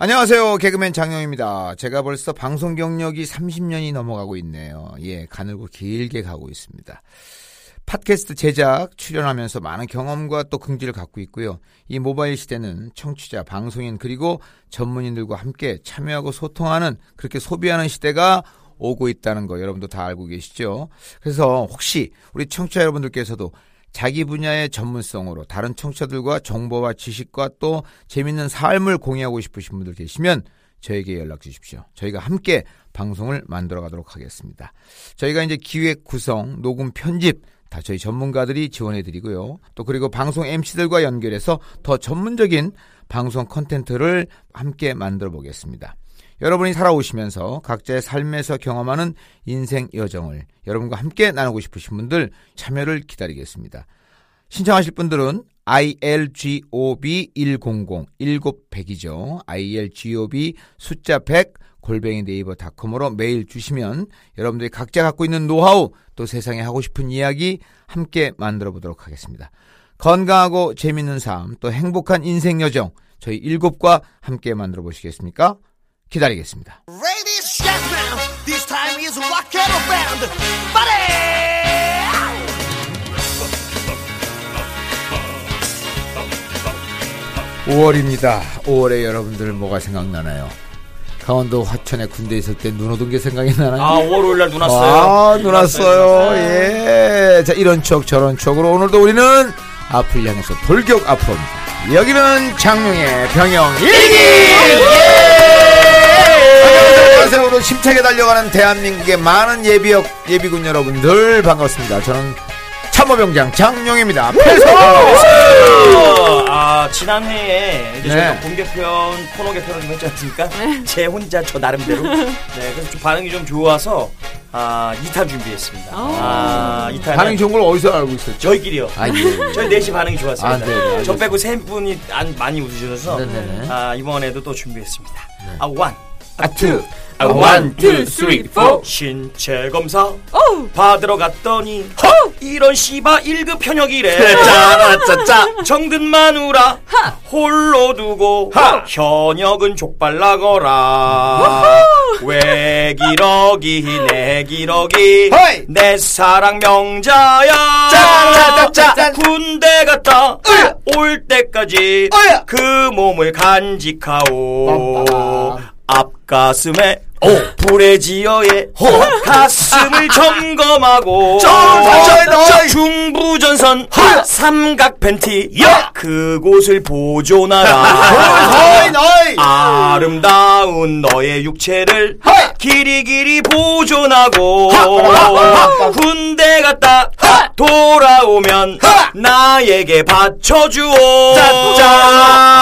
안녕하세요. 개그맨 장영입니다. 제가 벌써 방송 경력이 30년이 넘어가고 있네요. 예, 가늘고 길게 가고 있습니다. 팟캐스트 제작, 출연하면서 많은 경험과 또 긍지를 갖고 있고요. 이 모바일 시대는 청취자, 방송인 그리고 전문인들과 함께 참여하고 소통하는 그렇게 소비하는 시대가 오고 있다는 거 여러분도 다 알고 계시죠? 그래서 혹시 우리 청취자 여러분들께서도 자기 분야의 전문성으로 다른 청취자들과 정보와 지식과 또 재밌는 삶을 공유하고 싶으신 분들 계시면 저에게 연락 주십시오. 저희가 함께 방송을 만들어 가도록 하겠습니다. 저희가 이제 기획 구성, 녹음 편집 다 저희 전문가들이 지원해 드리고요. 또 그리고 방송 MC들과 연결해서 더 전문적인 방송 컨텐츠를 함께 만들어 보겠습니다. 여러분이 살아오시면서 각자의 삶에서 경험하는 인생 여정을 여러분과 함께 나누고 싶으신 분들 참여를 기다리겠습니다. 신청하실 분들은 ILGOB 100 1900이죠. ILGOB 숫자 100 골뱅이 네이버 닷컴으로 메일 주시면 여러분들이 각자 갖고 있는 노하우 또 세상에 하고 싶은 이야기 함께 만들어 보도록 하겠습니다. 건강하고 재밌는 삶 또 행복한 인생 여정 저희 일곱과 함께 만들어 보시겠습니까? 기다리겠습니다. Ladies, gentlemen, this time is rock and roll band. Buddy! 5월입니다. 5월에 여러분들 뭐가 생각나나요? 강원도 화천에 군대 있을 때 눈 오던 게 생각이 나나요? 아, 5월 5일 날눈 왔어요. 아, 눈 왔어요. 예. 자, 이런 추억, 저런 추억으로 오늘도 우리는 앞을 향해서 돌격 앞으로입니다. 여기는 장룡의 병영 일기! 안녕하세요. 오늘 힘차게 달려가는 대한민국의 많은 예비역, 예비군 여러분들 반갑습니다. 저는 참모병장 장용입니다. 패서! 아, 지난 회에 이제 네. 저희가 본 개편, 코너 개편을 좀 했지 않습니까? 제 혼자 저 나름대로. 네, 그래서 좀 반응이 좀 좋아서, 아, 2탄 준비했습니다. 아, 2탄. 반응 좋은 걸 어디서 알고 있었죠? 저희끼리요. 아, 예. 저희 넷이 반응이 좋았습니다. 아, 네, 네. 저 빼고 세 분이 안, 많이 웃으셔서, 네네네. 아, 이번에도 또 준비했습니다. 아, one. 아, two. 아, one, two, three, four. 신체 검사 받으러 갔더니 이런 씨바 1급 현역이래. 짜짜짜. 정든 마누라 홀로 두고 현역은 족발나거라. 왜 기러기 내 기러기 허이! 내 사랑 명자야. 짜짜짜짜. 군대 갔다 올 때까지 어야! 그 몸을 간직하오. 앞가슴에 불의 지어에 가슴을 점검하고 점검! 중부전선 삼각 팬티 그곳을 보존하라! 아름다운 너의 육체를 길이 길이 보존하고 군대 갔다 돌아오면 나에게 바쳐주오.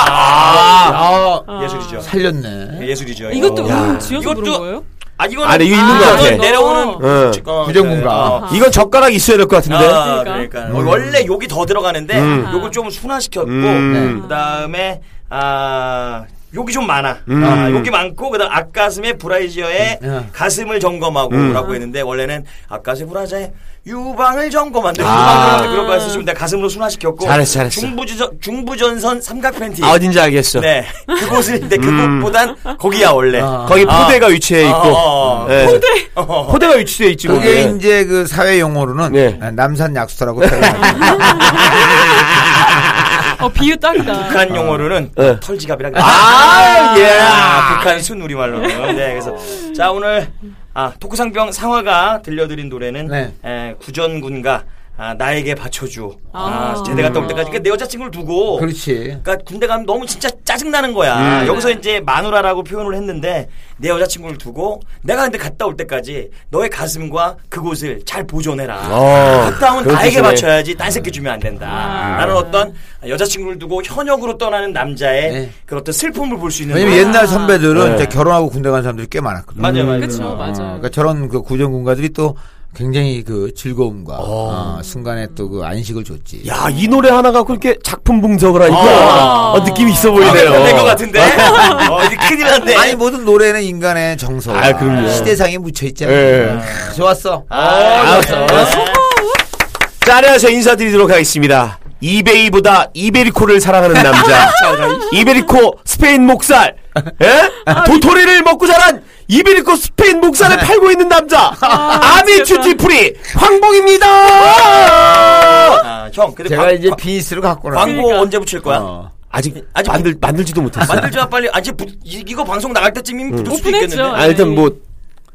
아, 아, 예술이죠 살렸네. 예술이죠 이것도 이거. 음 지어서 이것도- 부른 거예요? 아 이거는 아니, 이거 있는 것 같아. 이건 내려오는 어. 어. 어. 이건 젓가락 있어야 될 것 같은데. 아, 그러니까. 그러니까. 어, 원래 욕이 더 들어가는데 음. 요걸 좀 순화시켰고 음. 그다음에 아 욕이 좀 많아. 음. 아, 욕이 많고 그다음 앞가슴에 브라이지어에 음. 가슴을 점검하고라고 했는데 원래는 앞가슴 브라자에 유방을 점검한대. 아. 유방을 그런 거 해서 좀 내가 가슴으로 순화시켰고 잘했어, 잘했어. 중부전 중부전선 삼각 팬티. 아, 어딘지 알겠어. 네. 그곳을 근데 그곳보단 거기야 원래. 아. 거기 아. 포대가 위치해 있고. 어, 어. 예. 어. 포대가 위치해 있지. 뭐. 그게 예. 이제 그 사회 용어로는 네. 남산 약수터라고 표현하죠. 어 비유 딱이다. 북한 용어로는 네. 털지갑이라 아, 예. 아, 북한 순 우리말로는. 네, 그래서 자 오늘 아 토크상병 상화가 들려드린 노래는 네. 에, 구전군가 아, 나에게 받쳐줘. 아, 아. 제대 갔다 올 때까지 그러니까 내 여자친구를 두고. 그렇지. 그러니까 군대 가면 너무 진짜 짜증 나는 거야. 음. 여기서 이제 마누라라고 표현을 했는데 내 여자친구를 두고 내가 근데 갔다 올 때까지 너의 가슴과 그곳을 잘 보존해라. 어, 갔다 오면 나에게. 바쳐야지 딴 새끼 주면 안 된다. 아. 나는 어떤 여자친구를 두고 현역으로 떠나는 남자의 네. 그런 어떤 슬픔을 볼 수 있는 왜냐면 거야. 옛날 선배들은 네. 이제 결혼하고 군대 간 사람들이 꽤 많았거든. 맞아요, 맞아요. 그쵸, 어, 맞아요. 그러니까 저런 그 구정군가들이 또 굉장히 그 즐거움과 어, 순간에 또 그 안식을 줬지. 야, 이 노래 하나 가 그렇게 작품 분석을 하니까 아. 어, 느낌이 있어 보이네요. 된것 같은데. 어, 이제 큰일 났네. 아니 모든 노래는 인간의 정서와 아, 그럼요. 시대상에 묻혀 있잖아. 예. 좋았어. 아, 좋았어. 네. 자, 안녕하세요. 인사드리도록 하겠습니다. 이베이보다 이베리코를 사랑하는 남자. 이베리코 스페인 목살. 예? 도토리를 먹고 자란 이베리코 스페인 목살을 팔고 있는 남자. 아 미 튜티프리 황봉입니다. 아, 형, 근데 제가 광, 이제 광- 비즈로 갖고 나. 광고 언제 붙일 거야? 어. 아직 아직 만들 만들지도 못했어. 만들자 빨리. 아직 부- 이- 이거 방송 나갈 때쯤이면 붙을 수도 오픈했죠. 있겠는데. 아, 일단 뭐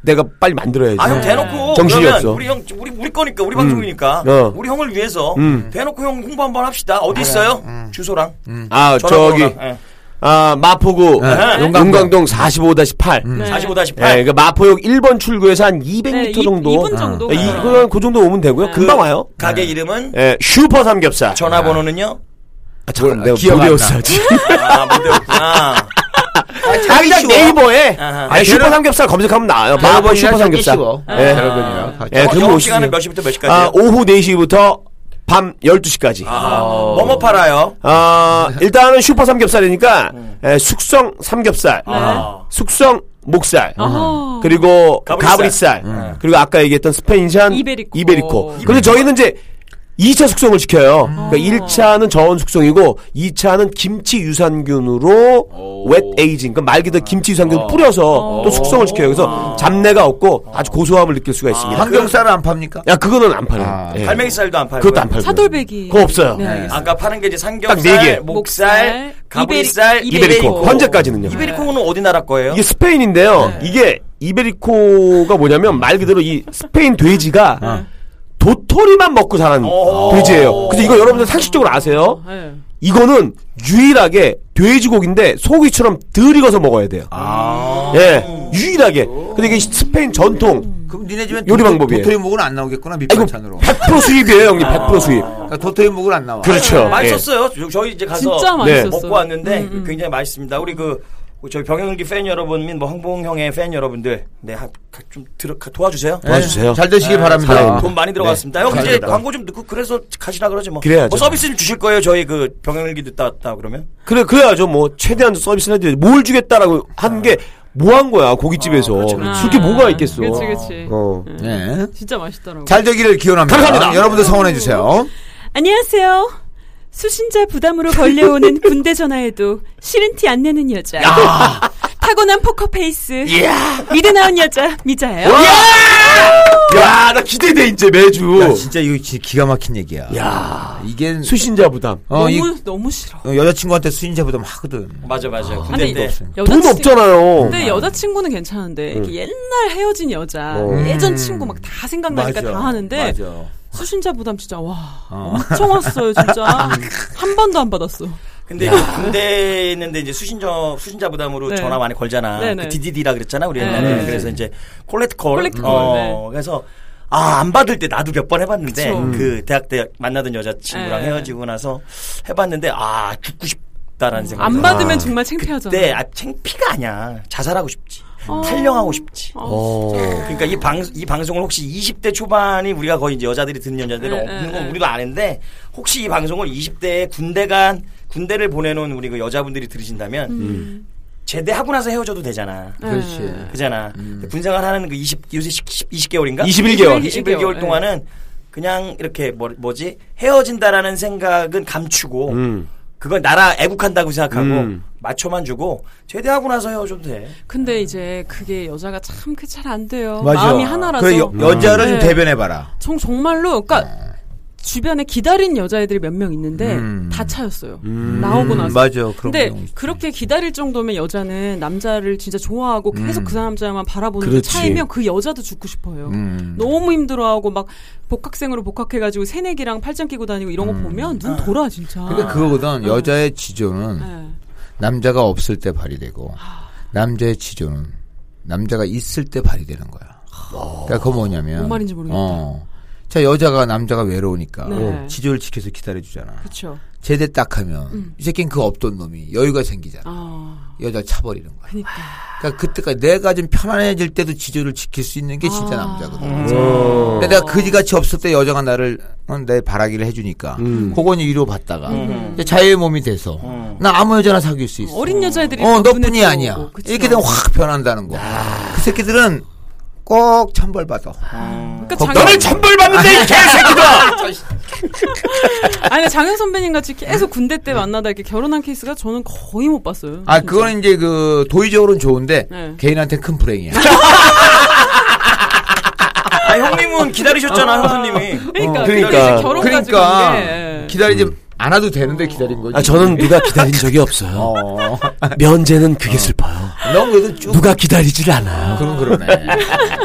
내가 빨리 만들어야지. 아, 형 대놓고 정신이 그러면 없어. 우리 형 우리 우리 거니까 우리 방송이니까 어. 우리 형을 위해서 음. 대놓고 형 홍보 한번 합시다. 어디 있어요? 주소랑 아 저기. 예. 아 마포구 네. 용광동 45-8. 네. 45-8. 예, 그 마포역 1번 출구에서 한 200m 네, 이- 정도. 이분 정도. 예, 이거 그 정도 오면 되고요. 네. 금방 와요. 가게 이름은 예, 슈퍼 삼겹살. 전화번호는요? 아, 잠깐 뭘, 내가 기억 못안 외웠어. 아, 못 배웠구나. 당장 네이버에 아하. 아니, 슈퍼 삼겹살 검색하면 나와요. 마포 슈퍼 삼겹살. 예. 예. 여러분이요. 예, 어, 그럼 영업 오시죠. 시간은 몇 시부터 몇 시까지요? 아, 오후 4시부터 밤 12시까지. 아, 뭐뭐 팔아요? 아, 일단은 슈퍼 삼겹살이니까 예, 숙성 삼겹살, 아. 숙성 목살, 어허. 그리고 가브리살. 가브리살, 그리고 아까 얘기했던 스페인산 이베리코. 이베리코. 근데 저희는 이제 2차 숙성을 시켜요. 그러니까 1차는 저온 숙성이고 2차는 김치 유산균으로 웻 에이징, 그러니까 말 그대로 김치 유산균 뿌려서 또 숙성을 시켜요. 그래서 잡내가 없고 아주 고소함을 느낄 수가 있습니다. 한경쌀은 안 팝니까? 야, 그거는 안 팔아요. 아, 예. 갈매기살도 안 팔고. 그것도 안 팔고. 사돌배기. 그거 없어요. 네, 알겠습니다. 아까 파는 게 이제 삼겹살, 개. 목살, 가브리살, 이베리- 이베리코. 이베리코. 현재까지는요. 이베리코는 어디 나라 거예요? 이게 스페인인데요. 이게 이베리코가 뭐냐면 말 그대로 이 스페인 돼지가 도토리만 먹고 자란 오. 돼지예요. 그래서 이거 여러분들 상식적으로 아세요? 네. 이거는 유일하게 돼지고기인데 소고기처럼 덜 익어서 먹어야 돼요. 아. 예, 유일하게. 근데 이게 스페인 전통. 그럼 니네 집엔 요리 방법이에요. 도토리 묵은 안 나오겠구나 밑반찬으로. 100% 수입이에요, 형님. 100% 수입. 그러니까 도토리 묵은 안 나와. 그렇죠. 맛있었어요. 저- 저희 이제 가서 진짜 네. 맛있었어. 먹고 왔는데 굉장히 맛있습니다. 우리 그 저희 병영기 팬 여러분 및 뭐 황봉 형의 팬 여러분들 네, 한- 가- 좀 들어 가- 도와주세요. 예. 도와주세요. 잘 되시길 바랍니다. 사랑입니다. 돈 많이 들어갔습니다. 형 이제 감사합니다. 광고 좀 넣고 그래서 가시라 그러지 뭐. 그래야죠. 뭐 서비스 좀 주실 거예요. 저희 그 병영기 듣다 왔다 그러면. 그래, 그래야죠. 뭐, 최대한 서비스를 해줘야지. 뭘 주겠다라고 하는 게뭐 한 거야, 고깃집에서. 그렇죠, 줄게 뭐가 있겠어. 그렇지, 그렇지. 어. 예. 진짜 맛있더라고. 잘 되기를 기원합니다. 감사합니다. 여러분들 성원해 주세요. 안녕하세요. 수신자 부담으로 걸려오는 군대 전화에도 싫은 티 안 내는 여자. 타고난 포커페이스. 미드 나온 여자 미자예요. 야, 나 기대돼, 이제 매주. 야, 진짜 이거 지- 기가 막힌 얘기야. 야. 이게 수신자 부담. 어, 너무 이 너무 싫어. 어, 여자친구한테 수신자 부담 하거든. 맞아 맞아. 근데 근데 없어요. 돈 여자친- 없잖아요. 근데 여자친구는 괜찮은데 이렇게 옛날 헤어진 여자 어. 예전 친구 막 다 생각나니까 다 하는데 맞아. 수신자 부담 진짜 와 엄청 왔어요 진짜 한 번도 안 받았어. 근데 이제 군대 있는데 이제 수신자 수신자 부담으로 네. 전화 많이 걸잖아. 네네. 그 DDD라 그랬잖아 우리 네. 옛날에. 네. 그래서 이제 콜렉트 콜. 콜렉트 콜, 어, 네. 그래서 아 안 받을 때 나도 몇 번 해봤는데 그쵸. 그 대학 때 만나던 여자친구랑 네. 헤어지고 나서 해봤는데 아 죽고 싶다라는 생각. 안 받으면 정말 창피하잖아. 그때 아 창피가 아니야. 자살하고 싶지. 어. 탈령하고 싶지. 어. 그러니까 이 방, 이 방송을 혹시 20대 초반이 우리가 거의 이제 여자들이 듣는 여자들은 네, 없는 네, 건 네. 우리도 아는데 혹시 이 방송을 20대에 군대 간, 군대를 보내놓은 우리 그 여자분들이 들으신다면 음. 제대하고 나서 헤어져도 되잖아. 네. 그렇지. 그잖아. 군생활 하는 그 20, 요새 20, 개월인가 21개월. 21개월 네. 동안은 그냥 이렇게 뭐, 뭐지? 헤어진다라는 생각은 감추고 음. 그건 나라 애국한다고 생각하고 음. 맞춰만 주고 제대하고 나서 헤어져도 돼. 근데 이제 그게 여자가 참 그 잘 안 돼요. 맞아. 마음이 하나라서. 그래, 여, 여자를 좀 네. 대변해봐라. 정 정말로 그러니까 주변에 기다린 여자애들이 몇 명 있는데 음. 다 차였어요. 나오고 나서. 맞아. 그런 근데. 그렇게 기다릴 정도면 여자는 남자를 진짜 좋아하고 계속 그 남자만 바라보는 그. 차이면 그 여자도 죽고 싶어요. 음. 너무 힘들어하고 막 복학생으로 복학해가지고 새내기랑 팔짱 끼고 다니고 이런 거 보면 눈 돌아 진짜. 근데 그거거든. 여자의 지조는 네. 남자가 없을 때 발휘되고 남자의 지조는 남자가 있을 때 발휘되는 거야. 그러니까 그거 뭐냐면 뭔 말인지 모르겠다. 어. 자 여자가 남자가 외로우니까 네. 지조를 지켜서 기다려주잖아. 그렇죠. 제대 딱 하면 이 새끼는 그 없던 놈이 여유가 생기잖아. 아, 여자 차버리는 거야. 그니까. 그러니까 그때까지 내가 좀 편안해질 때도 지조를 지킬 수 있는 게 진짜 아, 남자거든. 어. 근데 내가 그지같이 없을 때 여자가 나를 어, 내 바라기를 해주니까 음. 그건 위로 받다가 음. 자유의 몸이 돼서 음. 나 아무 여자나 사귈 수 있어. 어린 여자애들이 어또 너뿐이 아니야. 이렇게 되면 확 변한다는 거. 그 새끼들은 꼭 천벌 받아. 그러니까 걱정- 장영, 너는 천벌 받는데 이 개새끼들아. 아니 장영 선배님 같이 계속 군대 때 만나다 이렇게 결혼한 케이스가 저는 거의 못 봤어요. 아, 진짜. 그거는 이제 그 도의적으로는 좋은데 네. 개인한테 큰 불행이야. 아, 형님은 기다리셨잖아, 형수님이. 그러니까, 어, 그러니까 그러니까. 그러니까 게 기다리지 않아도 되는데 기다린 거지. 아, 저는 누가 기다린 적이 없어요. 어. 면제는 그게 슬퍼요. 넌 그래도 쭉 누가 기다리질 않아요. 그럼 그러네.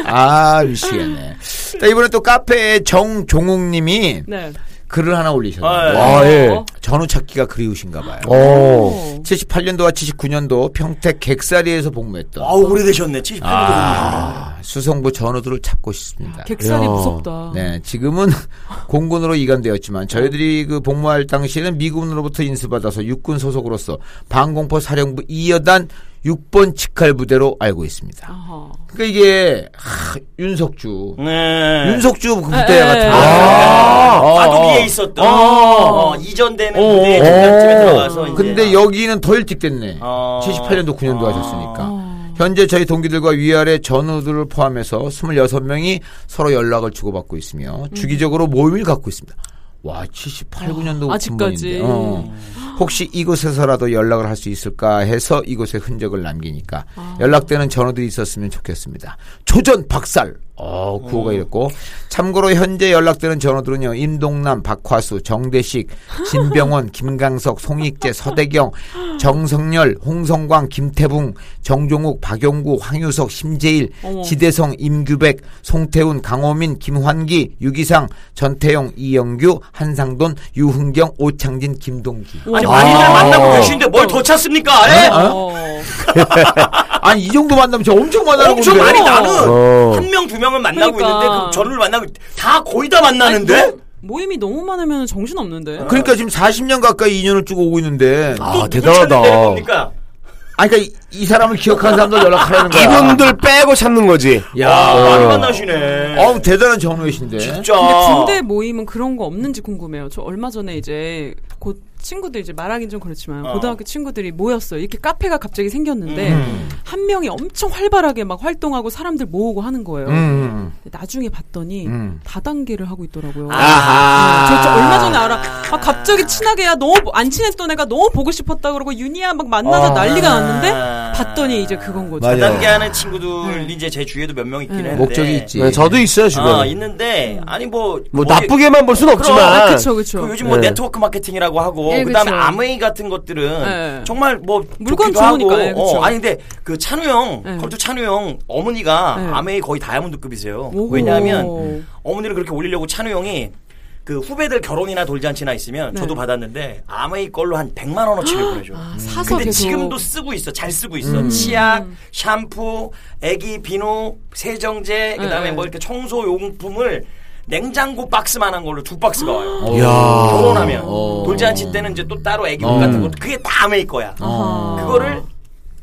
아, 미치겠네. 자, 이번에 또 카페에 정종욱님이 네. 글을 하나 올리셨어요. 아, 예. 아, 예. 어. 전후 찾기가 그리우신가 봐요. 어. 78년도와 79년도 평택 객사리에서 복무했던 아우, 오래되셨네. 78년도. 아, 수성부 전우들을 찾고 싶습니다. 객살이 야. 무섭다. 네, 지금은 공군으로 이관되었지만 저희들이 그 복무할 당시에는 미군으로부터 인수받아서 육군 소속으로서 방공포 사령부 2여단 6번 직할 부대로 알고 있습니다. 아하. 그러니까 이게 하, 윤석주, 네. 윤석주 그 에, 부대 에, 같은 에. 거. 아. 어. 있었던 어. 어, 이전되는 어, 무대 어. 중간쯤에 들어가서 이제 근데 여기는 더 일찍 됐네. 어. 78년도 9년도 어. 하셨으니까. 현재 저희 동기들과 위아래 전우들을 포함해서 26명이 서로 연락을 주고받고 있으며 주기적으로 모임을 갖고 있습니다. 와, 78, 9년도 아직까지. 어. 혹시 이곳에서라도 연락을 할 수 있을까 해서 이곳에 흔적을 남기니까 연락되는 전우들이 있었으면 좋겠습니다. 조전 박살. 어, 구호가 이랬고 참고로 현재 연락되는 전우들은요. 임동남, 박화수, 정대식, 진병원, 김강석, 송익재, 서대경, 정성열, 홍성광, 김태붕, 정종욱, 박용구, 황유석, 심재일, 어머. 지대성, 임규백, 송태훈, 강호민, 김환기, 유기상, 전태용, 이영규, 한상돈, 유흥경, 오창진, 김동기. 아니. 많이들 아. 만나고 계시는데 뭘 더 찾습니까? 예? 어. 아니 이 정도 만나면 진짜 엄청 만나는 엄청 건데. 많이 나는 어. 한 명 두 명은 만나고 그러니까. 있는데 그 전을 만나면 다 거의 다 만나는데 아니, 너- 모임이 너무 많으면 정신 없는데. 그러니까 지금 40년 가까이 인연을 쭉 오고 있는데. 아, 대단하다. 찾는다는 겁니까? 아니 그러니까 이, 이 사람을 기억하는 사람도 연락하라는 거야. 이분들 빼고 찾는 거지. 야, 아, 많이 만나시네. 어우 대단한 전우이신데. 진짜. 근데 군대 모임은 그런 거 없는지 궁금해요. 저 얼마 전에 이제 곧 친구들 이제 말하긴 좀 그렇지만 어. 고등학교 친구들이 모였어요. 이렇게 카페가 갑자기 생겼는데 음. 한 명이 엄청 활발하게 막 활동하고 사람들 모으고 하는 거예요. 음. 나중에 봤더니 음. 다단계를 하고 있더라고요. 아하. 저 진짜 얼마 전에 알아. 아, 갑자기 친하게 야 너무 보- 안 친했던 애가 너무 보고 싶었다 그러고 윤희야 막 만나자 어. 난리가 났는데 아. 봤더니 이제 그건 거죠. 맞아요. 다단계 하는 친구들 이제 제 주위에도 몇 명 있긴 네. 목적이 있지. 네, 저도 있어요, 주변에. 아, 있는데 아니 뭐뭐 어디- 나쁘게만 볼 순 없지만. 아, 그쵸 그쵸. 그 요즘 뭐 네. 네트워크 마케팅이라고 하고 예, 그다음에 그쵸. 암웨이 같은 것들은 네. 정말 뭐 물건 하고 좋으니까, 예, 그쵸. 어, 아니 근데 그 찬우 형 네. 컬투 찬우 형 어머니가 네. 암웨이 거의 다이아몬드급이세요. 오. 왜냐하면 어머니를 그렇게 올리려고 찬우 형이 그 후배들 결혼이나 돌잔치나 있으면 네. 저도 받았는데 아메이 걸로 한 100만 원어치를 보내줘. 아, 사서 근데 계속 지금도 쓰고 있어. 잘 쓰고 있어. 음. 치약, 샴푸, 애기 비누, 세정제, 그다음에 네. 뭐 이렇게 청소 용품을 냉장고 박스만한 걸로 두 박스가 와요. 이야. 결혼하면 어. 돌잔치 때는 이제 또 따로 애기 옷 어. 같은 거 그게 다 아메이 거야. 아하. 그거를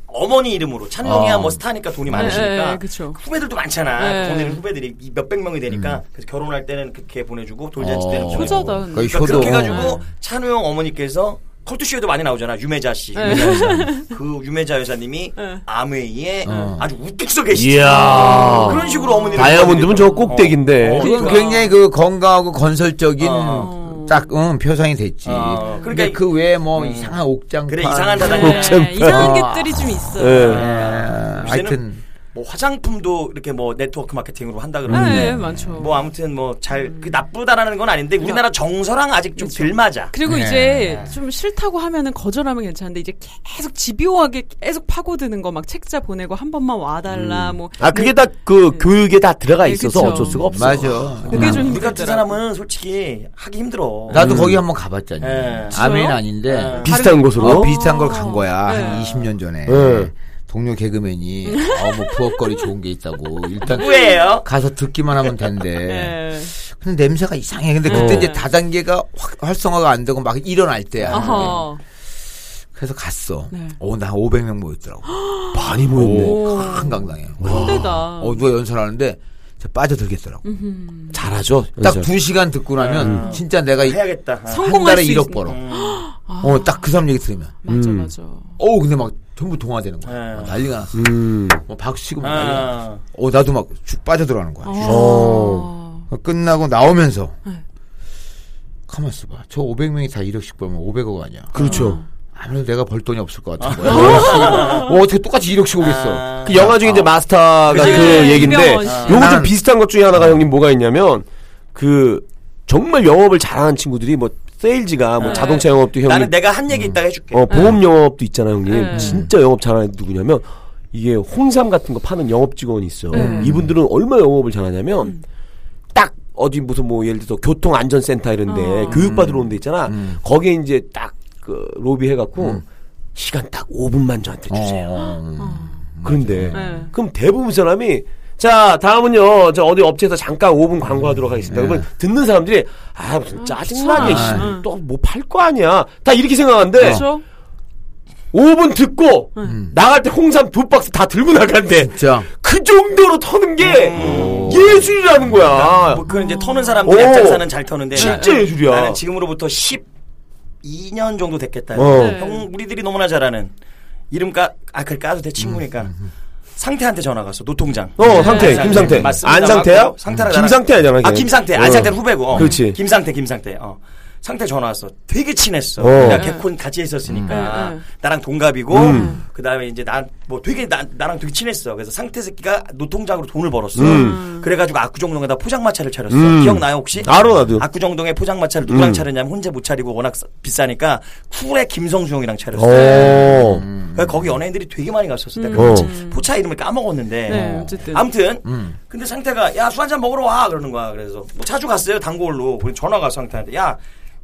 어머니 이름으로 찬용이야 어. 뭐 스타니까 돈이 네, 많으시니까 네, 그쵸. 후배들도 많잖아. 네. 보내는 후배들이 이 몇백 명이 되니까 그래서 결혼할 때는 그렇게 보내주고 돌잔치 때는 어. 보내주고. 효자다. 그러니까 효도. 그렇게 해가지고 네. 찬우 형 어머니께서 컬투쇼에도 많이 나오잖아. 유매자 씨. 네. 여사. 그 유매자 여사님이 네. 아메이에 어. 아주 우뚝 서 계시지. 이야. 그런 식으로 어머니를 다이아몬드면 저. 꼭대기인데. 어, 그- 그러니까. 굉장히 그 건강하고 건설적인 어. 딱 응, 표상이 됐지. 어, 그러니까 그 외에 뭐 음. 이상한 옥장 그래, 이상한 다단계. 네, 옥점. 이상한 아. 것들이 좀 있어. 예. 예, 요새는 하여튼 뭐 화장품도 이렇게 뭐 네트워크 마케팅으로 한다 그러는데 네, 많죠. 뭐 아무튼 뭐잘그 나쁘다라는 건 아닌데 우리나라 정서랑 아직 좀 덜 맞아. 그리고 네. 이제 좀 싫다고 하면은 거절하면 괜찮은데 이제 계속 집요하게 계속 파고드는 거 막 책자 보내고 한 번만 와달라 뭐 아, 그게 다 그 교육에 다 들어가 네, 있어서 그쵸. 어쩔 수가 없어. 맞아. 그게 좀 우리 같은. 사람은 솔직히 하기 힘들어. 나도 거기 한번 가봤잖니. 예. 진짜요? 아닌데 예. 비슷한 곳으로. 어, 비슷한 걸 간 거야. 네. 한 20년 전에. 네. 동료 개그맨이 어, 뭐 부엌거리 좋은 게 있다고 일단 누구예요? 가서 듣기만 하면 되는데 예. 근데 냄새가 이상해. 근데 그때 어. 이제 다단계가 확- 활성화가 안 되고 막 일어날 때야. 그래서 갔어. 네. 어, 나 500명 모였더라고. 많이 모였네. 오. 큰 강당에. 힘들다. 어, 누가 연설하는데 저 빠져들겠더라고. 잘하죠. 딱 연설. 두 시간 듣고 나면 진짜 내가 이- 해야겠다. 아. 한 달에 수 1억 있- 벌어. 음. 어, 딱 그 사람 얘기 들으면. 맞아 음. 맞아. 어, 근데 막 전부 동화되는 거야. 네. 막 난리가 났어. 음. 뭐 박수 치고 막 난리가 났어. 아, 어, 나도 막 쭉 빠져들어가는 거야. 어. 어, 끝나고 나오면서. 네. 가만 있어봐. 저 500명이 다 1억씩 벌면 500억 아니야. 그렇죠. 아무래도 내가 벌 돈이 없을 것 같은 거야. 어, 어떻게 똑같이 1억씩 오겠어. 아. 그 영화 중에 이제 마스터가. 그 네, 얘기인데. 요거 좀 난- 비슷한 것 중에 하나가 형님 뭐가 있냐면 그 정말 영업을 잘하는 친구들이 뭐 세일즈가 뭐 네. 자동차 영업도 형님 나는 내가 한 얘기 있다가 해줄게. 어, 보험 영업도 있잖아요, 형님. 네. 진짜 영업 잘하는 애 누구냐면 이게 홍삼 같은 거 파는 영업 직원이 있어. 네. 이분들은 얼마나 영업을 잘하냐면 음. 딱 어디 무슨 뭐 예를 들어서 교통안전센터 이런데 어. 교육받으러 오는 데 있잖아. 음. 거기에 이제 딱 그 로비 해갖고 시간 딱 5분만 저한테 주세요. 어, 그런데 네. 그럼 대부분 사람이 자 다음은요 저 어디 업체에서 잠깐 5분 광고하도록 하겠습니다. 네. 그러면 듣는 사람들이 아 무슨 짜증나게 아. 또뭐 팔 거 아니야 다 이렇게 생각하는데 그렇죠. 5분 듣고 음. 나갈 때 홍삼 두 박스 다 들고 나간대. 진짜. 그 정도로 터는 게 예술이라는 거야. 뭐, 그 이제 터는 사람들 오. 약장사는 잘 터는데 진짜 나는- 예술이야. 나는 지금으로부터 12년 정도 됐겠다. 어. 네. 형 우리들이 너무나 잘 아는 이름 까, 아, 그 까도 돼 친구니까. 음, 상태한테 전화 갔어. 노통장. 어 상태 네. 김상태 맞습니다. 안 상태야? 맞고, 상태랑 김상태 아니잖아. 아. 김상태 어. 안상태는 후배고. 어. 그렇지. 김상태 김상태. 어. 상태 전화 왔어. 되게 친했어. 어. 내가 개콘 같이 했었으니까 음. 네, 네. 나랑 동갑이고 음. 그다음에 이제 난 뭐 되게 나, 나랑 되게 친했어. 그래서 상태 새끼가 노통장으로 돈을 벌었어. 음. 그래가지고 압구정동에다 포장마차를 차렸어. 음. 기억나요 혹시? 알아 나도. 압구정동에 포장마차를 누구랑 음. 차렸냐면 혼자 못 차리고 워낙 싸- 비싸니까 쿨의 김성수 형이랑 차렸어. 어. 그러니까 거기 연예인들이 되게 많이 갔었을 때. 음. 그 어. 포차 이름을 까먹었는데. 네, 어쨌든. 아무튼 음. 근데 상태가 야 술 한잔 먹으러 와 그러는 거야. 그래서 뭐 자주 갔어요 단골로. 전화가 상태한테 야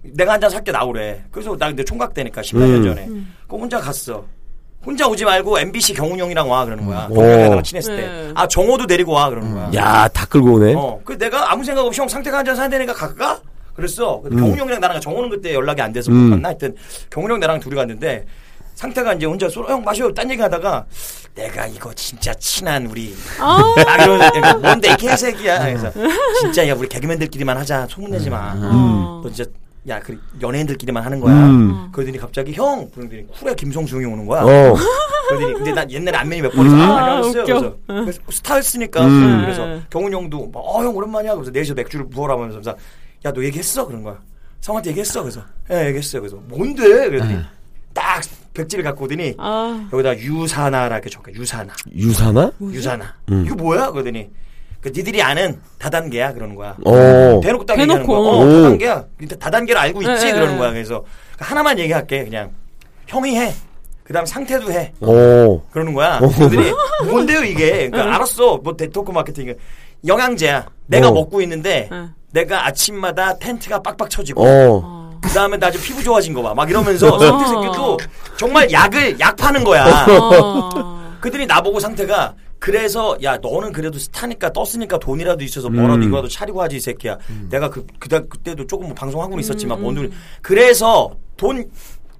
내가 한 잔 살게 나오래. 그래서 나 근데 총각 되니까 18년 음. 전에. 그 혼자 갔어. 혼자 오지 말고 MBC 경훈 형이랑 와 그러는 거야. 오. 경훈 형이랑 친했을 네. 때. 아 정호도 데리고 와 그러는 거야. 야, 다 끌고 오네. 어. 그 내가 아무 생각 없이 형 상태가 한잔 사야 되니까 갈까? 그랬어. 근데 경훈 형이랑 나랑 정호는 그때 연락이 안 돼서 못 음. 만나. 하여튼 경훈 형 나랑 둘이 갔는데 상태가 이제 혼자 술, 형 마셔. 딴 얘기 하다가 내가 이거 진짜 친한 우리 아, 아, 이런, 뭔데, 이 개새끼야. 그래서, 진짜, 야, 우리 개그맨들끼리만 하자. 소문내지 마. 어. 너 진짜, 야, 그, 연예인들끼리만 하는 거야. 음. 그러더니 갑자기, 형! 그러더니, 쿨의 김성수 형이 오는 거야. 어. 그러더니, 근데 난 옛날에 안면이 몇번 있어. 음. 아, 안녕하세요. 아, 그래서. 그래서 스타였으니까. 음. 그래서, 네. 경훈 형도, 막, 어, 형, 오랜만이야. 그래서 넷이서 맥주를 부어라 하면서, 야, 너 얘기했어? 그런 거야. 성한테 얘기했어? 그래서, 예, 얘기했어요. 그래서, 뭔데? 그랬더니, 딱, 백지를 갖고 오더니, 아, 여기다 유사나라 이렇게 적혀. 유사나. 유사나? 유사나. 음. 이거 뭐야? 그러더니 그 니들이 아는 다단계야 그러는 거야. 어. 대놓고 딱 대놓고. 얘기하는 거야. 어, 오. 다단계야. 일단 다단계를 알고 있지 네, 그러는 네. 거야. 그래서 하나만 얘기할게. 그냥 형이 해. 그다음 상태도 해. 어. 그러는 거야. 그러더니 뭔데요 이게? 그러니까 알았어. 뭐 네트워크 마케팅 영양제야. 내가 어. 먹고 있는데 응. 내가 아침마다 텐트가 빡빡 쳐지고 어. 그 다음에 나 지금 피부 좋아진 거 봐. 막 이러면서 상태 새끼도 정말 약을 약 파는 거야. 어. 그들이 나보고 상태가 그래서 야 너는 그래도 스타니까 떴으니까 돈이라도 있어서 뭐라도 음. 이거라도 차리고 하지 이 새끼야. 내가 그 그다 그때도 조금 뭐 방송하고는 있었지만 뭔 돈이 그래서 돈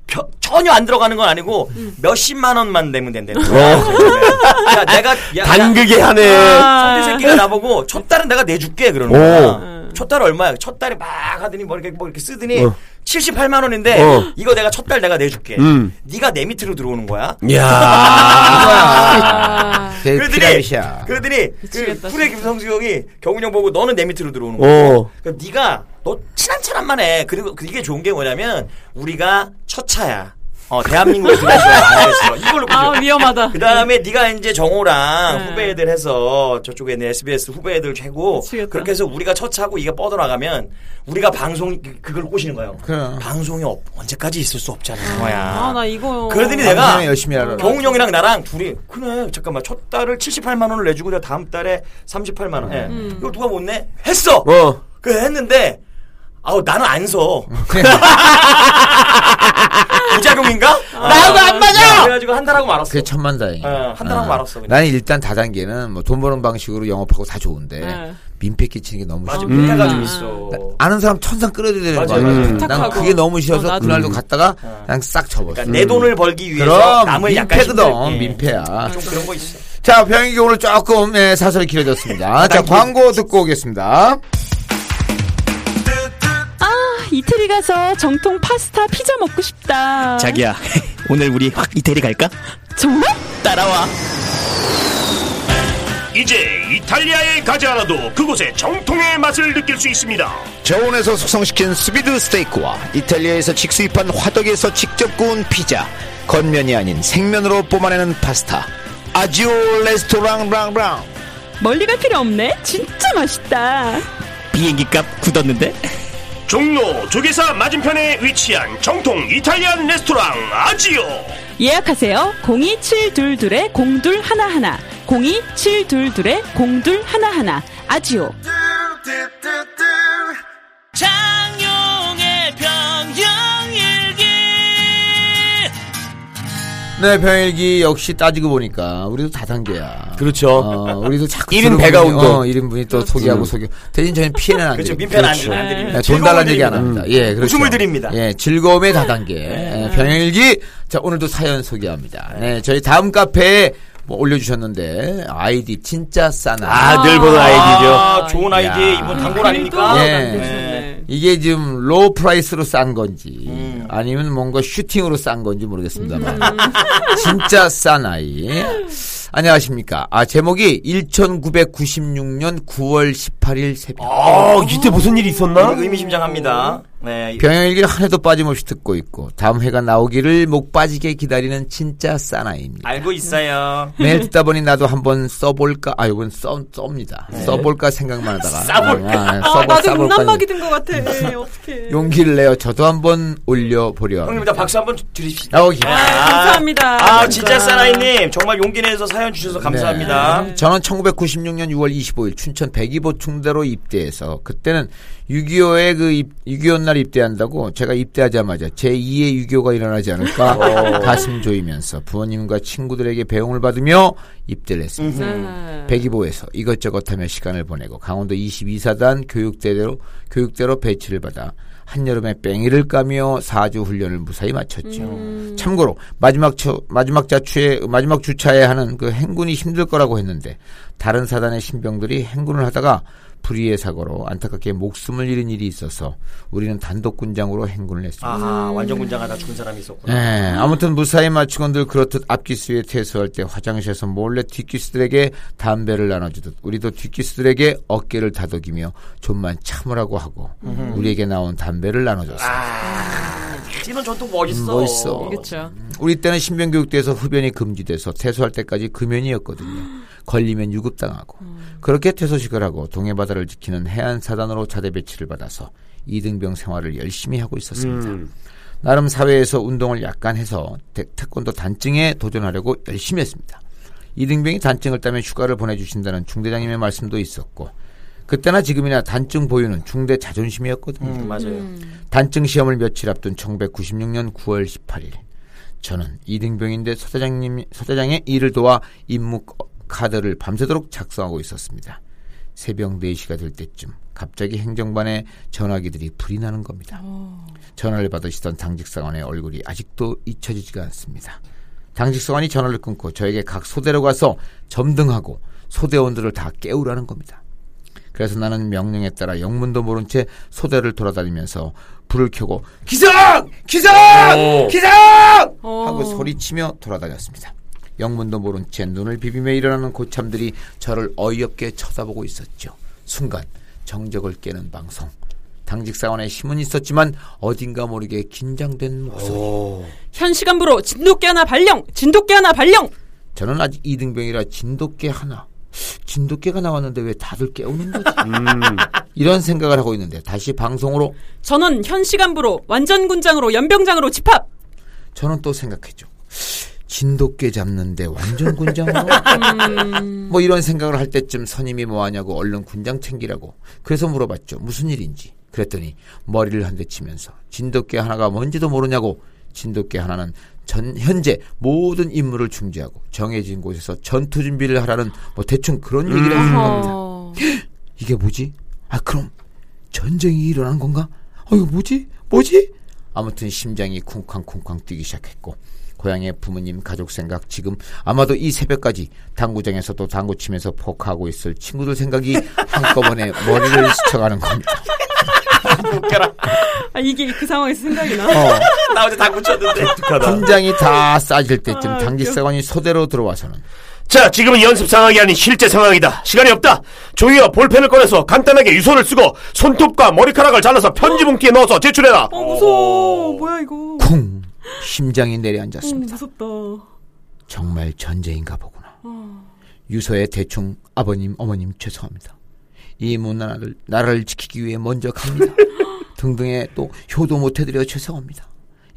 벼- 전혀 안 들어가는 건 아니고 몇십만 원만 내면 된다는 거야. 야 내가 야, 단극에 하네. 상대 새끼가 나보고 첫 달은 내가 내줄게 그러는 오. 거야. 첫 달 얼마야? 첫 달에 막 하더니 뭐 이렇게 뭐 이렇게 쓰더니 어. 78만 원인데 어. 이거 내가 첫 달 내가 내줄게. 음. 네가 내 밑으로 들어오는 거야. 야. 그러더니 피라미샤. 그러더니 그 쿨의 김성수 형이 경훈 형 보고 너는 내 밑으로 들어오는 어. 거야. 그럼 네가 너 친한 사람만 해. 그리고 그 이게 좋은 게 뭐냐면 우리가 첫 차야. 어 거야. 알겠어. 이걸로 아, 위험하다. 그 다음에 네가 이제 정호랑 네. 후배들 해서 저쪽에 있는 SBS 후배들 최고 미치겠다. 그렇게 해서 우리가 첫 차고 이게 뻗어나가면 우리가 방송 그- 그걸 꼬시는 거예요. 그럼. 방송이 없- 언제까지 있을 수 없잖아. 거야. 아, 나 이거. 그러더니 내가 열심히 하라. 경훈 형이랑 나랑 둘이 그래 잠깐만 첫 달을 78만 원을 내주고 내가 다음 달에 38만 원. 예. 음. 이걸 누가 못 내? 했어. 어. 그 했는데 아우 나는 안 서. 부작용인가? 나하고 안 맞아. 그래가지고 한 달하고 말았어. 그게 천만다행. 어, 한 달하고 말았어. 그냥. 나는 일단 다단계는 뭐 돈 버는 방식으로 영업하고 다 좋은데 네. 민폐 끼치는 게 너무 맞아, 싫어. 민폐가 좀 음. 있어. 아는 사람 천상 끌어들여야 되는 맞아, 거야. 맞아. 난. 그게 너무 싫어서 어. 그날도 갔다가 어. 그냥 싹 접었어. 그러니까 내 돈을 벌기 위해서 그럼 남을 약간 민폐거든. 힘들게. 민폐야. 좀 그런 거 있어. 자, 병익이 오늘 조금 예, 사설이 길어졌습니다. 자, 광고 듣고 오겠습니다. 이태리 가서 정통 파스타 피자 먹고 싶다. 자기야, 오늘 우리 확 이태리 갈까? 정말? 따라와. 이제 이탈리아에 가지 않아도 그곳의 정통의 맛을 느낄 수 있습니다. 저온에서 숙성시킨 sous vide 스테이크와 이탈리아에서 직수입한 화덕에서 직접 구운 피자, 건면이 아닌 생면으로 뽑아내는 파스타. 아지오 레스토랑 랑랑. 멀리 갈 필요 없네. 진짜 맛있다. 비행기 값 굳었는데? 종로 조계사 맞은편에 위치한 정통 이탈리안 레스토랑 아지오. 예약하세요. 02722의 0211 02722의 0211 아지오. 네, 병일기 역시 따지고 보니까 우리도 다단계야. 그렇죠. 어, 우리도 자꾸 일인 들어보니, 배가 운동. 어, 1인분이 또 소개하고 소개. 대신 저희는 피해는 안 그렇죠. 드립니다. 민폐는 안 그렇죠. 안 드립니다. 네, 돈 달라는 얘기 안. 합니다. 예, 그렇죠. 웃음을 드립니다. 예, 즐거움의 다단계. 예, 병일기. 자, 오늘도 사연 소개합니다. 네, 저희 다음 카페에 뭐 올려주셨는데, 아이디 진짜 싼 아이, 늘 보는 아이디죠. 아, 좋은 아이디 야. 이분 단골 아닙니까? 예. 네. 이게 지금 low price로 싼 건지 음. 아니면 뭔가 슈팅으로 싼 건지 모르겠습니다만 진짜 싼 아이 안녕하십니까 아 제목이 1996년 9월 18일 새벽 아, 이때 무슨 일이 있었나? 의미심장합니다. 네. 병영일기를 한 해도 빠짐없이 듣고 있고 다음 회가 나오기를 목 빠지게 기다리는 진짜 싼 아이입니다 알고 있어요. 매일 듣다 보니 나도 한번 써볼까 아 이건 써, 썹니다 써볼까 생각만 하다가 싸볼까? 아, 아, 써볼- 나도 써볼까 음란막이 든것 같아. 어떡해. 용기를 내어 저도 한번 올려보려 형님. 다 박수 한번 드립시다. 아, 오케이. 감사합니다. 아, 진짜 사나이님, 정말 용기 내서 사연 주셔서 감사합니다. 네. 저는 1996년 6월 25일 춘천 백이보충대로 입대해서 그때는 6.25에 그6.25날 입대한다고 제가 입대하자마자 제2의 6.25가 일어나지 않을까 가슴 조이면서 부모님과 친구들에게 배웅을 받으며 입대를 했습니다. 네. 백이보에서 이것저것 하며 시간을 보내고 강원도 22사단 교육대로 교육대로 배치를 받아 한여름에 뺑이를 까며 4주 훈련을 무사히 마쳤죠. 참고로 마지막 주 마지막 자추에 마지막 주차에 하는 그 행군이 힘들 거라고 했는데 다른 사단의 신병들이 행군을 하다가 불의의 사고로 안타깝게 목숨을 잃은 일이 있어서 우리는 단독 군장으로 행군을 했습니다. 아하, 완전 군장하다 죽은 사람이 있었구나. 네, 아무튼 무사히 마치곤 늘 그렇듯 앞기수에 퇴소할 때 화장실에서 몰래 뒷기수들에게 담배를 나눠주듯 우리도 뒷기수들에게 어깨를 다독이며 좀만 참으라고 하고 우리에게 나온 담배를 나눠줬습니다. 찌는 전통 멋있어. 음, 멋있어. 그렇죠. 우리 때는 신병교육대에서 흡연이 금지돼서 퇴소할 때까지 금연이었거든요. 걸리면 유급당하고 그렇게 퇴소식을 하고 동해바다를 지키는 해안 사단으로 자대 배치를 받아서 이등병 생활을 열심히 하고 있었습니다. 나름 사회에서 운동을 약간 해서 태, 태권도 단증에 도전하려고 열심히 했습니다. 이등병이 단증을 따면 휴가를 보내주신다는 중대장님의 말씀도 있었고 그때나 지금이나 단증 보유는 중대 자존심이었거든요. 음, 맞아요. 단증 시험을 며칠 앞둔 1996년 9월 18일 저는 이등병인데 서대장님 서대장의 일을 도와 임무 카드를 밤새도록 작성하고 있었습니다. 새벽 4시가 될 때쯤 갑자기 행정반에 전화기들이 불이 나는 겁니다. 전화를 받으시던 당직사관의 얼굴이 아직도 잊혀지지가 않습니다. 당직사관이 전화를 끊고 저에게 각 소대로 가서 점등하고 소대원들을 다 깨우라는 겁니다. 그래서 나는 명령에 따라 영문도 모른 채 소대를 돌아다니면서 불을 켜고 기상! 기상! 기상! 하고 소리치며 돌아다녔습니다. 영문도 모른 채 눈을 비비며 일어나는 고참들이 저를 어이없게 쳐다보고 있었죠. 순간 정적을 깨는 방송. 당직 사원에 힘은 있었지만 어딘가 모르게 긴장된 목소리. 현 시간부로 진돗개 하나 발령! 진돗개 하나 발령! 저는 아직 이등병이라 진돗개 하나. 진돗개가 나왔는데 왜 다들 깨우는 거지? 이런 생각을 하고 있는데 다시 방송으로 전원 현 시간부로 완전 군장으로 연병장으로 집합! 저는 또 생각했죠. 진돗개 잡는데 완전 군장으로? 뭐 이런 생각을 할 때쯤 선임이 뭐하냐고 얼른 군장 챙기라고. 그래서 물어봤죠. 무슨 일인지. 그랬더니 머리를 한 대 치면서 진돗개 하나가 뭔지도 모르냐고 진돗개 하나는 전 현재 모든 임무를 중지하고 정해진 곳에서 전투 준비를 하라는 뭐 대충 그런 얘기를 하는 겁니다. 어, 이게 뭐지? 아 그럼 전쟁이 일어난 건가? 아 이거 뭐지? 뭐지? 아무튼 심장이 쿵쾅쿵쾅 뛰기 시작했고 고향의 부모님 가족 생각 지금 아마도 이 새벽까지 당구장에서도 당구 치면서 포크하고 있을 친구들 생각이 한꺼번에 머리를 스쳐가는 겁니다. 아, 이게 그 상황에서 생각이 나. 어, 나 어제 다 묻혔는데. 분장이 다 싸질 때쯤 아, 당직사관이 소대로 들어와서는 자, 지금은 연습 상황이 아닌 실제 상황이다. 시간이 없다. 조이와 볼펜을 꺼내서 간단하게 유서를 쓰고 손톱과 머리카락을 잘라서 편지 봉투에 넣어서 제출해라. 어, 무서워. 뭐야, 이거. 쿵 심장이 어, 내려앉았습니다. 무섭다. 정말 전쟁인가 보구나. 유서에 대충 아버님, 어머님 죄송합니다. 이 아들 나라를 지키기 위해 먼저 갑니다. 등등에 또 효도 못해드려 죄송합니다.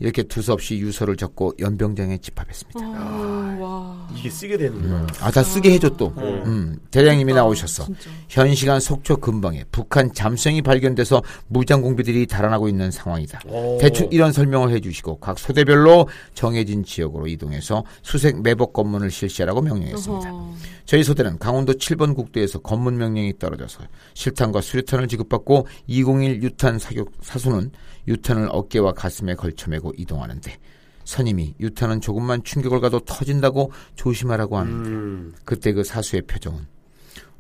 이렇게 두서없이 유서를 적고 연병장에 집합했습니다. 어, 와. 이게 쓰게 되는 아, 다 쓰게 해줘 또. 음, 대장님이 나오셔서 진짜. 현 시간 속초 근방에 북한 잠수정이 발견돼서 무장 공비들이 달아나고 있는 상황이다. 대충 이런 설명을 해주시고 각 소대별로 정해진 지역으로 이동해서 수색 매복 검문을 실시하라고 명령했습니다. 어허. 저희 소대는 강원도 7번 국도에서 검문 명령이 떨어져서 실탄과 수류탄을 지급받고 201 유탄 사격 사수는 유탄을 어깨와 가슴에 걸쳐 매고 이동하는데 선임이 유탄은 조금만 충격을 가도 터진다고 조심하라고 하는데 그때 그 사수의 표정은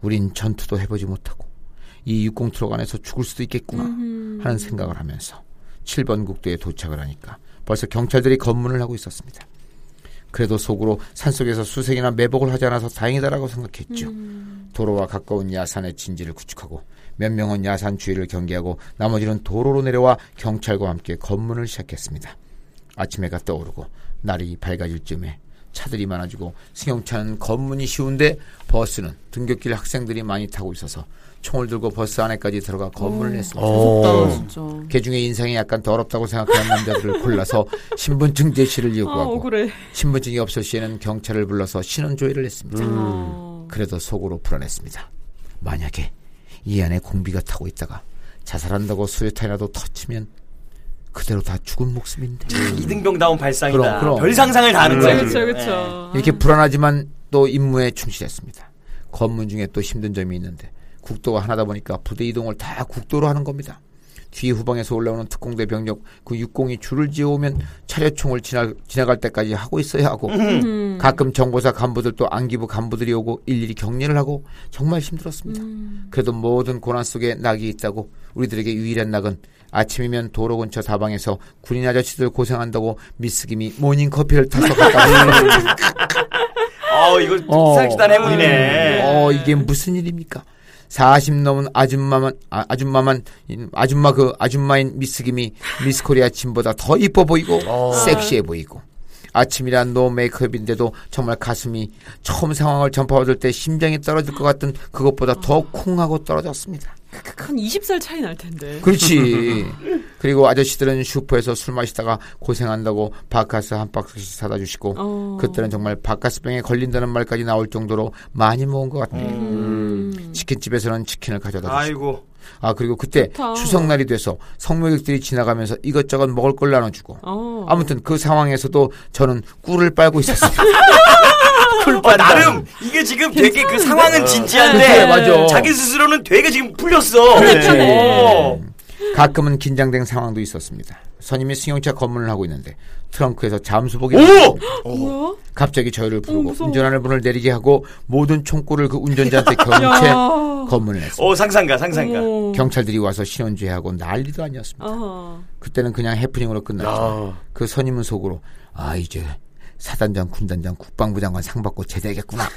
우린 전투도 해보지 못하고 이 육공트럭 안에서 죽을 수도 있겠구나 하는 생각을 하면서 7번 국도에 도착을 하니까 벌써 경찰들이 검문을 하고 있었습니다. 그래도 속으로 산속에서 수색이나 매복을 하지 않아서 다행이다라고 생각했죠. 도로와 가까운 야산의 진지를 구축하고 몇 명은 야산 주위를 경계하고 나머지는 도로로 내려와 경찰과 함께 검문을 시작했습니다. 아침 해가 떠오르고 날이 밝아질 즈음에 차들이 많아지고 승용차는 검문이 쉬운데 버스는 등굣길 학생들이 많이 타고 있어서 총을 들고 버스 안에까지 들어가 검문을 했습니다. 개 중에 인상이 약간 더럽다고 생각하는 남자들을 골라서 신분증 제시를 아, 요구하고 억울해. 신분증이 없을 시에는 경찰을 불러서 신원 조회를 했습니다. 어. 그래도 속으로 불안했습니다. 만약에 이 안에 공비가 타고 있다가 자살한다고 수류탄이라도 터치면 그대로 다 죽은 목숨인데 이등병다운 발상이다. 그럼, 그럼. 별 상상을 다 하는 거야. 그렇죠. 그렇죠. 이렇게 불안하지만 또 임무에 충실했습니다. 검문 중에 또 힘든 점이 있는데 국도가 하나다 보니까 부대 이동을 다 국도로 하는 겁니다. 뒤 후방에서 올라오는 특공대 병력 그 육공이 줄을 지어오면 차례총을 지나, 지나갈 때까지 하고 있어야 하고 음. 가끔 정보사 간부들 또 안기부 간부들이 오고 일일이 격리를 하고 정말 힘들었습니다. 음. 그래도 모든 고난 속에 낙이 있다고 우리들에게 유일한 낙은 아침이면 도로 근처 다방에서 군인 아저씨들 고생한다고 미스김이 모닝커피를 타서 주는 어, 이거 어. 살기단 해문이네. 어, 이게 무슨 일입니까? 40 넘은 아줌마만, 아, 아줌마만, 이 아줌마 그 아줌마인 미스김이 미스코리아 진보다 더 이뻐 보이고, 섹시해 보이고. 아침이란 no makeup인데도 정말 가슴이 처음 상황을 전파받을 때 심장이 떨어질 것 같은 그것보다 더 쿵하고 떨어졌습니다. 한 20살 차이 날 텐데. 그렇지. 그리고 아저씨들은 슈퍼에서 술 마시다가 고생한다고 바카스 한 박스씩 사다 주시고, 어. 그때는 정말 바카스병에 걸린다는 말까지 나올 정도로 많이 먹은 것 같네요. 음. 치킨집에서는 치킨을 가져다 주시고. 아이고. 아, 그리고 그때 좋다. 추석날이 돼서 성묘객들이 지나가면서 이것저것 먹을 걸 나눠주고. 어. 아무튼 그 상황에서도 저는 꿀을 빨고 있었습니다. 어, 나름 이게 지금 되게 그 상황은 진지한데 그래, 맞아. 자기 스스로는 되게 지금 풀렸어. 편해, 편해. 어. 가끔은 긴장된 상황도 있었습니다. 선임이 승용차 검문을 하고 있는데 트렁크에서 잠수복이 오! 뭐야? 갑자기 저희를 부르고 무서워. 운전하는 분을 내리게 하고 모든 총구를 그 운전자한테 겨눈 채 야. 검문을 했습니다. 오, 상상가, 상상가. 어. 경찰들이 와서 신원주의하고 난리도 아니었습니다. 어허. 그때는 그냥 해프닝으로 끝났죠. 야. 그 선임은 속으로 아 이제 사단장, 군단장, 국방부 장관 상 받고 제대하겠구나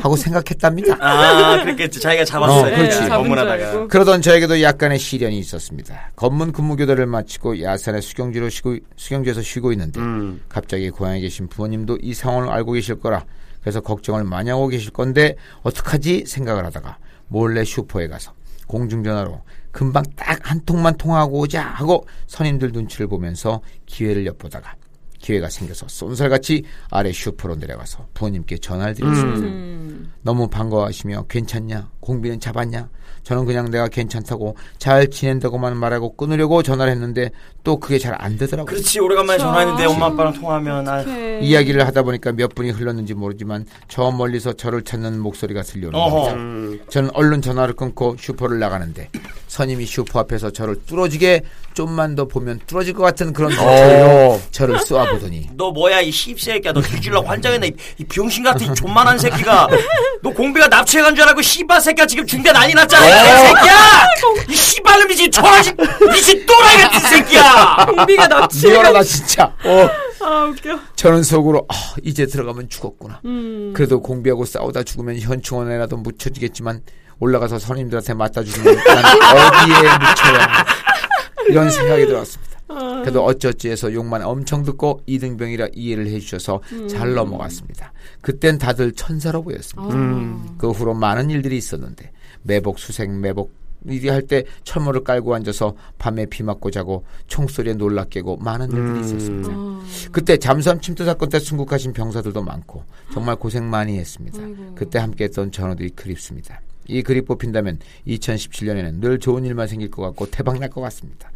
하고 생각했답니다. 아, 그랬겠지. 자기가 잡았어요. 어, 그렇지. 네, 검문하다가. 알고. 그러던 저에게도 약간의 시련이 있었습니다. 검문 근무 교대를 마치고 야산의 수경지로 쉬고 수경지에서 쉬고 있는데 음. 갑자기 고향에 계신 부모님도 이 상황을 알고 계실 거라 그래서 걱정을 많이 하고 계실 건데 어떡하지 생각을 하다가 몰래 슈퍼에 가서 공중전화로 금방 딱 한 통만 통화하고 오자 하고 선임들 눈치를 보면서 기회를 엿보다가 기회가 생겨서 쏜살같이 아래 슈퍼로 내려가서 부모님께 전화를 드렸습니다. 음. 너무 반가워하시며 괜찮냐? 공비는 잡았냐? 저는 그냥 내가 괜찮다고 잘 지낸다고만 말하고 끊으려고 전화를 했는데 또 그게 잘 안 되더라고요. 그렇지. 오래간만에 그쵸. 전화했는데 엄마 아빠랑 통화하면 아. 이야기를 하다 보니까 몇 분이 흘렀는지 모르지만 저 멀리서 저를 찾는 목소리가 들려오는. 겁니다. 저는 얼른 전화를 끊고 슈퍼를 나가는데 선임이 슈퍼 앞에서 저를 뚫어지게 좀만 더 보면 뚫어질 것 같은 그런 어. 목소리로 저를 쏘아보더니 너 뭐야 이 씹새끼야 너 뒤질러 환장했네 이, 이 병신 같은 이 존만한 새끼가 너 공비가 납치해간 줄 알고 씨발 새끼야 지금 중대 난리 났잖아 이 새끼야 이 씨발놈이 지금 저라지 미친 또라이 같은 새끼야 공비가 납치. 미워라 나 진짜 아 웃겨. 저는 속으로 아, 이제 들어가면 죽었구나 음. 그래도 공비하고 싸우다 죽으면 현충원에라도 묻혀지겠지만 올라가서 선임들한테 맞다 죽으면 난 어디에 묻혀야 이런 생각이 들었습니다. 그래도 어찌어찌해서 욕만 엄청 듣고 이등병이라 이해를 해주셔서 잘 넘어갔습니다. 그땐 다들 천사로 보였습니다. 그 후로 많은 일들이 있었는데 매복 수색 매복 일이 할때 철모를 깔고 앉아서 밤에 비 맞고 자고 총소리에 놀라 깨고 많은 일들이 있었습니다. 그때 잠수함 침투 사건 때 순국하신 병사들도 많고 정말 고생 많이 했습니다. 그때 함께했던 전우들이 그립습니다. 이 그립 뽑힌다면 2017년에는 늘 좋은 일만 생길 것 같고 대박 날 것 같습니다.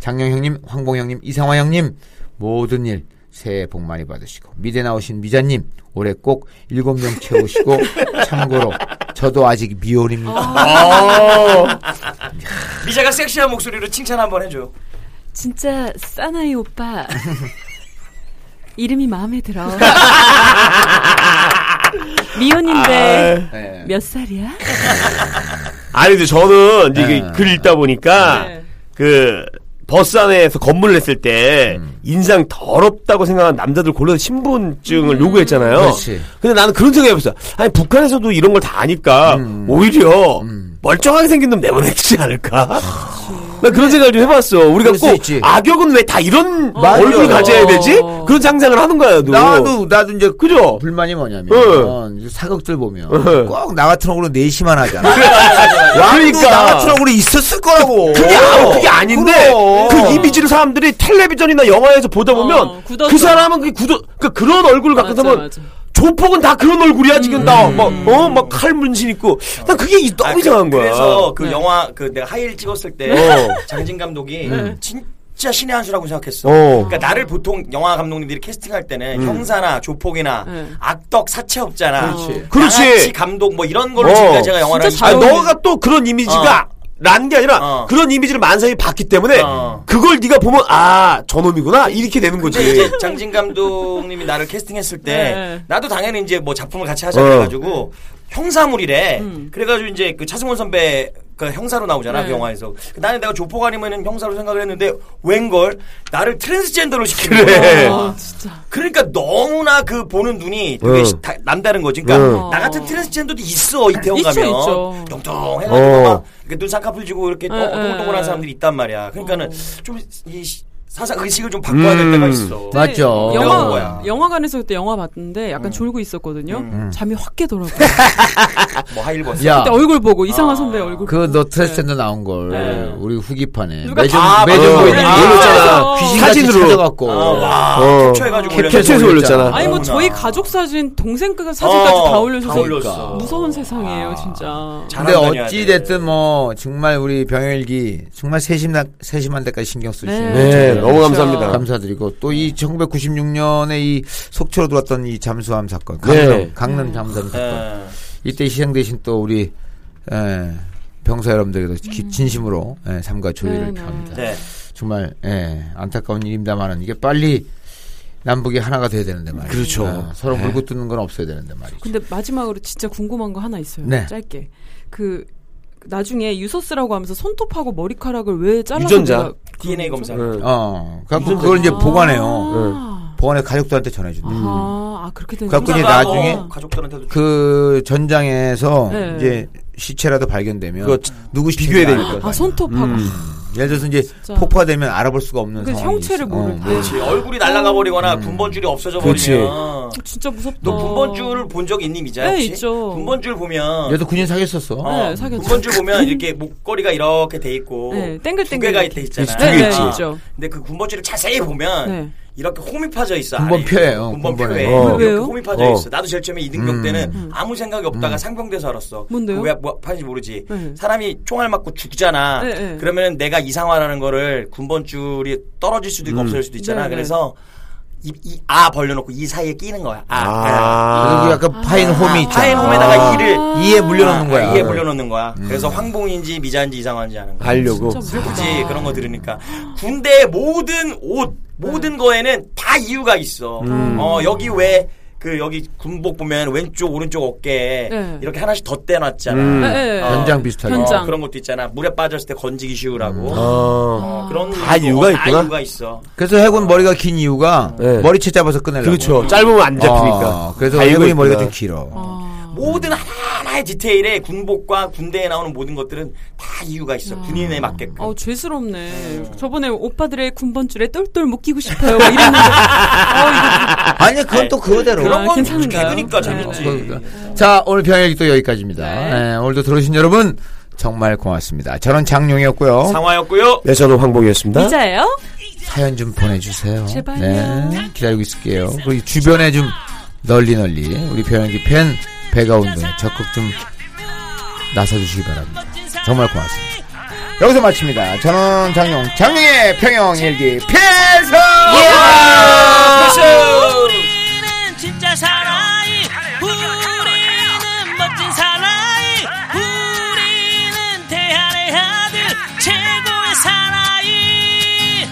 장영 형님, 황봉 형님, 이상화 형님 모든 일 새해 복 많이 받으시고 미대 나오신 미자님 올해 꼭 일곱 명 채우시고 참고로 저도 아직 미혼입니다. 미자가 섹시한 목소리로 칭찬 한번 해줘 진짜 사나이 오빠. 이름이 마음에 들어. 미혼인데 네. 몇 살이야? 아니 근데 저는 이제 네. 이게 글 읽다 보니까 네. 그 버스 안에서 건물을 냈을 때 음. 인상 더럽다고 생각하는 남자들 골라서 신분증을 요구했잖아요. 그렇지. 근데 나는 그런 생각 해봤어. 아니 북한에서도 이런 걸 다 아니까 음. 오히려 멀쩡하게 생긴 놈 내보내지 않을까? 나 그런 생각을 좀 해봤어. 우리가 수 꼭 있지. 악역은 왜 다 이런 맞아. 얼굴 가져야 되지? 그런 상상을 하는 거야. 너. 나도 나도 이제 그죠? 불만이 뭐냐면 네. 이제 사극들 보면 네. 꼭나 같은 얼굴로 내시만 하잖아. 그러니까. 나 같은 얼굴이 있었을 거라고. 그게, 아, 그게 아닌데 그럼. 그 이미지를 사람들이 텔레비전이나 영화에서 보다 보면 어. 그 사람은 그 굳어 그 그런 얼굴을 갖고 맞아, 맞아. 조폭은 다 그런 얼굴이야 지금 나막어막 칼 문신 있고 난 그게 이- 너무 아, 그- 이상한 거야. 그래서 그 네. 영화 그 내가 하이힐 찍었을 때 어. 장진 감독이 진짜 신의 한 수라고 생각했어. 어. 그러니까 나를 보통 영화 감독님들이 캐스팅할 때는 형사나 조폭이나 네. 악덕 사채업자나 그렇지. 그렇지. 감독 뭐 이런 걸로 어. 지금까지 제가 영화를 진짜 아 하고 잘 있는데 너가 또 그런 이미지가 난게 아니라 어. 그런 이미지를 만사에 봤기 때문에 어. 그걸 네가 보면 아 저놈이구나 이렇게 되는 거지. 근데 이제 장진 감독님이 나를 캐스팅했을 때 네. 나도 당연히 이제 뭐 작품을 같이 하자 어. 그래가지고 형사물이래. 음. 그래가지고 이제 그 차승원 선배 그 형사로 나오잖아 네. 그 영화에서. 나는 내가 조폭 아니면은 형사로 생각을 했는데 웬걸 나를 트랜스젠더로 시키는 그래. 거야. 아, 진짜. 그러니까 너무나 그 보는 눈이 되게 응. 시- 다- 남다른 거지. 그러니까 응. 나 같은 트랜스젠더도 있어 이태원 있죠, 가면 있죠. 뚱뚱해가지고 어. 막 이렇게 눈 쌍꺼풀 지고 이렇게 응, 동글동글한 응. 사람들이 있단 말이야. 그러니까는 어. 좀이 사상 의식을 좀 바꿔야 될 음. 때가 있어. 맞죠. 이런 영화 거야. 영화관에서 그때 영화 봤는데 약간 졸고 있었거든요. 음. 잠이 확 깨더라고. 뭐 하일 벗어. 야. 그때 얼굴 보고 이상한 아. 선배 얼굴. 그 보고. 너 트랜스젠더 나온 걸 네. 우리 후기판에 누가 매점 다- 매점 아, 보이는 맞아. 올렸잖아. 귀신같이 사진으로. 찾아갖고 아, 와, 어. 캡처해가지고 캡처해서 올렸잖아. 아니 뭐. 저희 가족 사진, 동생 그 사진까지 어, 다 올려줘서 다 올렸어. 무서운 세상이에요, 진짜. 근데 어찌 돼. 됐든 뭐 정말 우리 병일기 정말 세심한 세심한 데까지 신경 쓰시는 네. 네, 거 너무 감사합니다. 감사드리고 또 이 1996년에 이 속초로 들어왔던 이 잠수함 사건, 강릉, 네. 강릉 잠수함 사건. 예. 이때 희생되신 또 우리 에, 병사 여러분들에게도 기- 진심으로 예, 삼가 조의를 네, 네. 표합니다. 네. 정말 예, 안타까운 일입니다만은 이게 빨리 남북이 하나가 돼야 되는데 말이죠. 그렇죠. 어, 서로 물고 뜯는 건 없어야 되는데 말이죠. 근데 마지막으로 진짜 궁금한 거 하나 있어요. 네. 짧게. 그 나중에 유서스라고 하면서 손톱하고 머리카락을 왜 잘라서 유전자. DNA 검사. 응. 어, 그래갖고 그걸 이제 보관해요. 아, 보관해 가족들한테 전해준다. 아, 아, 그렇게 된 그래갖고 이제. 나중에 어, 가족들한테도 그 전장에서 네. 이제 시체라도 발견되면 누구 비교해야 알 되니까. 거 아, 손톱하고. 음. 예를 들어서 이제 진짜. 폭파가 되면 알아볼 수가 없는 그 상황이 형체를. 모를 어, 때. 그렇지. 얼굴이 날아가 버리거나 군번줄이 없어져 그렇지. 버리면 어, 진짜 무섭다. 너 군번줄을 본 적 있니 미자 네? 있죠. 군번줄 보면 얘도 군인 사귀었었어. 어, 네, 사귀었죠. 군번줄 보면 이렇게 목걸이가 이렇게 돼 있고 네, 땡글땡글 두 개가. 돼 있잖아. 그렇지, 두개 네, 있지. 네, 있죠. 근데 그 군번줄을 자세히 보면 네. 이렇게 홈이 파져 있어. 군번 표예요, 안에. 군번표에 군번에. 어. 이렇게? 홈이 파져 어. 있어. 나도 제일 처음에 이등병 음. 때는 아무 생각이 없다가 상병돼서 알았어. 뭔데요? 그왜 뭐 파는지 모르지. 네. 사람이 총알 맞고 죽잖아. 네, 네. 그러면 내가 이상화라는 거를 군번줄이 떨어질 수도 있고 음. 없어질 수도 있잖아. 네, 네. 그래서 이, 이, 아 벌려놓고 이 사이에 끼는 거야. 아, 아. 그리고 약간 파인 홈이 있잖아. 파인 홈에다가 이를 이에 물려놓는 거야. 이에 물려놓는 거야. 그래서 황봉인지 미자인지 이상한지 하는 거야. 하려고. 굳이 그런 거 들으니까 군대 모든 옷 모든 거에는 다 이유가 있어. 어 여기 왜 그 여기 군복 보면 왼쪽 오른쪽 어깨에 네. 이렇게 하나씩 덧대놨잖아. 음. 네, 네. 어, 현장 비슷하게. 현장. 어, 그런 것도 있잖아. 물에 빠졌을 때 건지기 쉬우라고. 어. 어, 그런 다 이유가 다 있구나. 이유가 있어. 그래서 해군 머리가 긴 이유가 네. 머리채 잡아서 끊으려고. 그렇죠. 짧으면 안 잡히니까. 어, 그래서 해군이 머리가. 좀 길어. 모든 하나하나의 디테일에 군복과 군대에 나오는 모든 것들은 다 이유가 있어. 군인에 맞게끔. 어, 죄스럽네. 저번에 오빠들의 군번줄에 똘똘 묶이고 싶어요. 막 이랬는데. 어, 아니 그건 또 그거대로. 그런 아, 건? 개그니까 네. 재밌지. 그러니까. 자 오늘 평일이 또 여기까지입니다. 네, 오늘도 들어오신 여러분 정말 고맙습니다. 저는 장용이었고요. 상화였고요. 네, 저는 황봉이었습니다. 미자예요? 사연 좀 보내주세요. 제발요. 네, 기다리고 있을게요. 그리고 주변에 좀 널리 널리 우리 배영기 팬 배가 운동에 적극 좀 나서주시기 바랍니다. 정말 고맙습니다. 여기서 마칩니다. 저는 장용, 장용의 평영일기 필승! 우리는 진짜 사나이, 우리는 멋진 사나이, 우리는 대한의 아들, 최고의 사나이.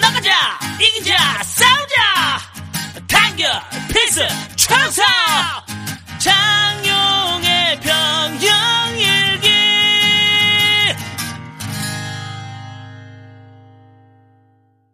나가자, 이기자, 싸우자, 단결, 필승, 청사, 장용의 평영.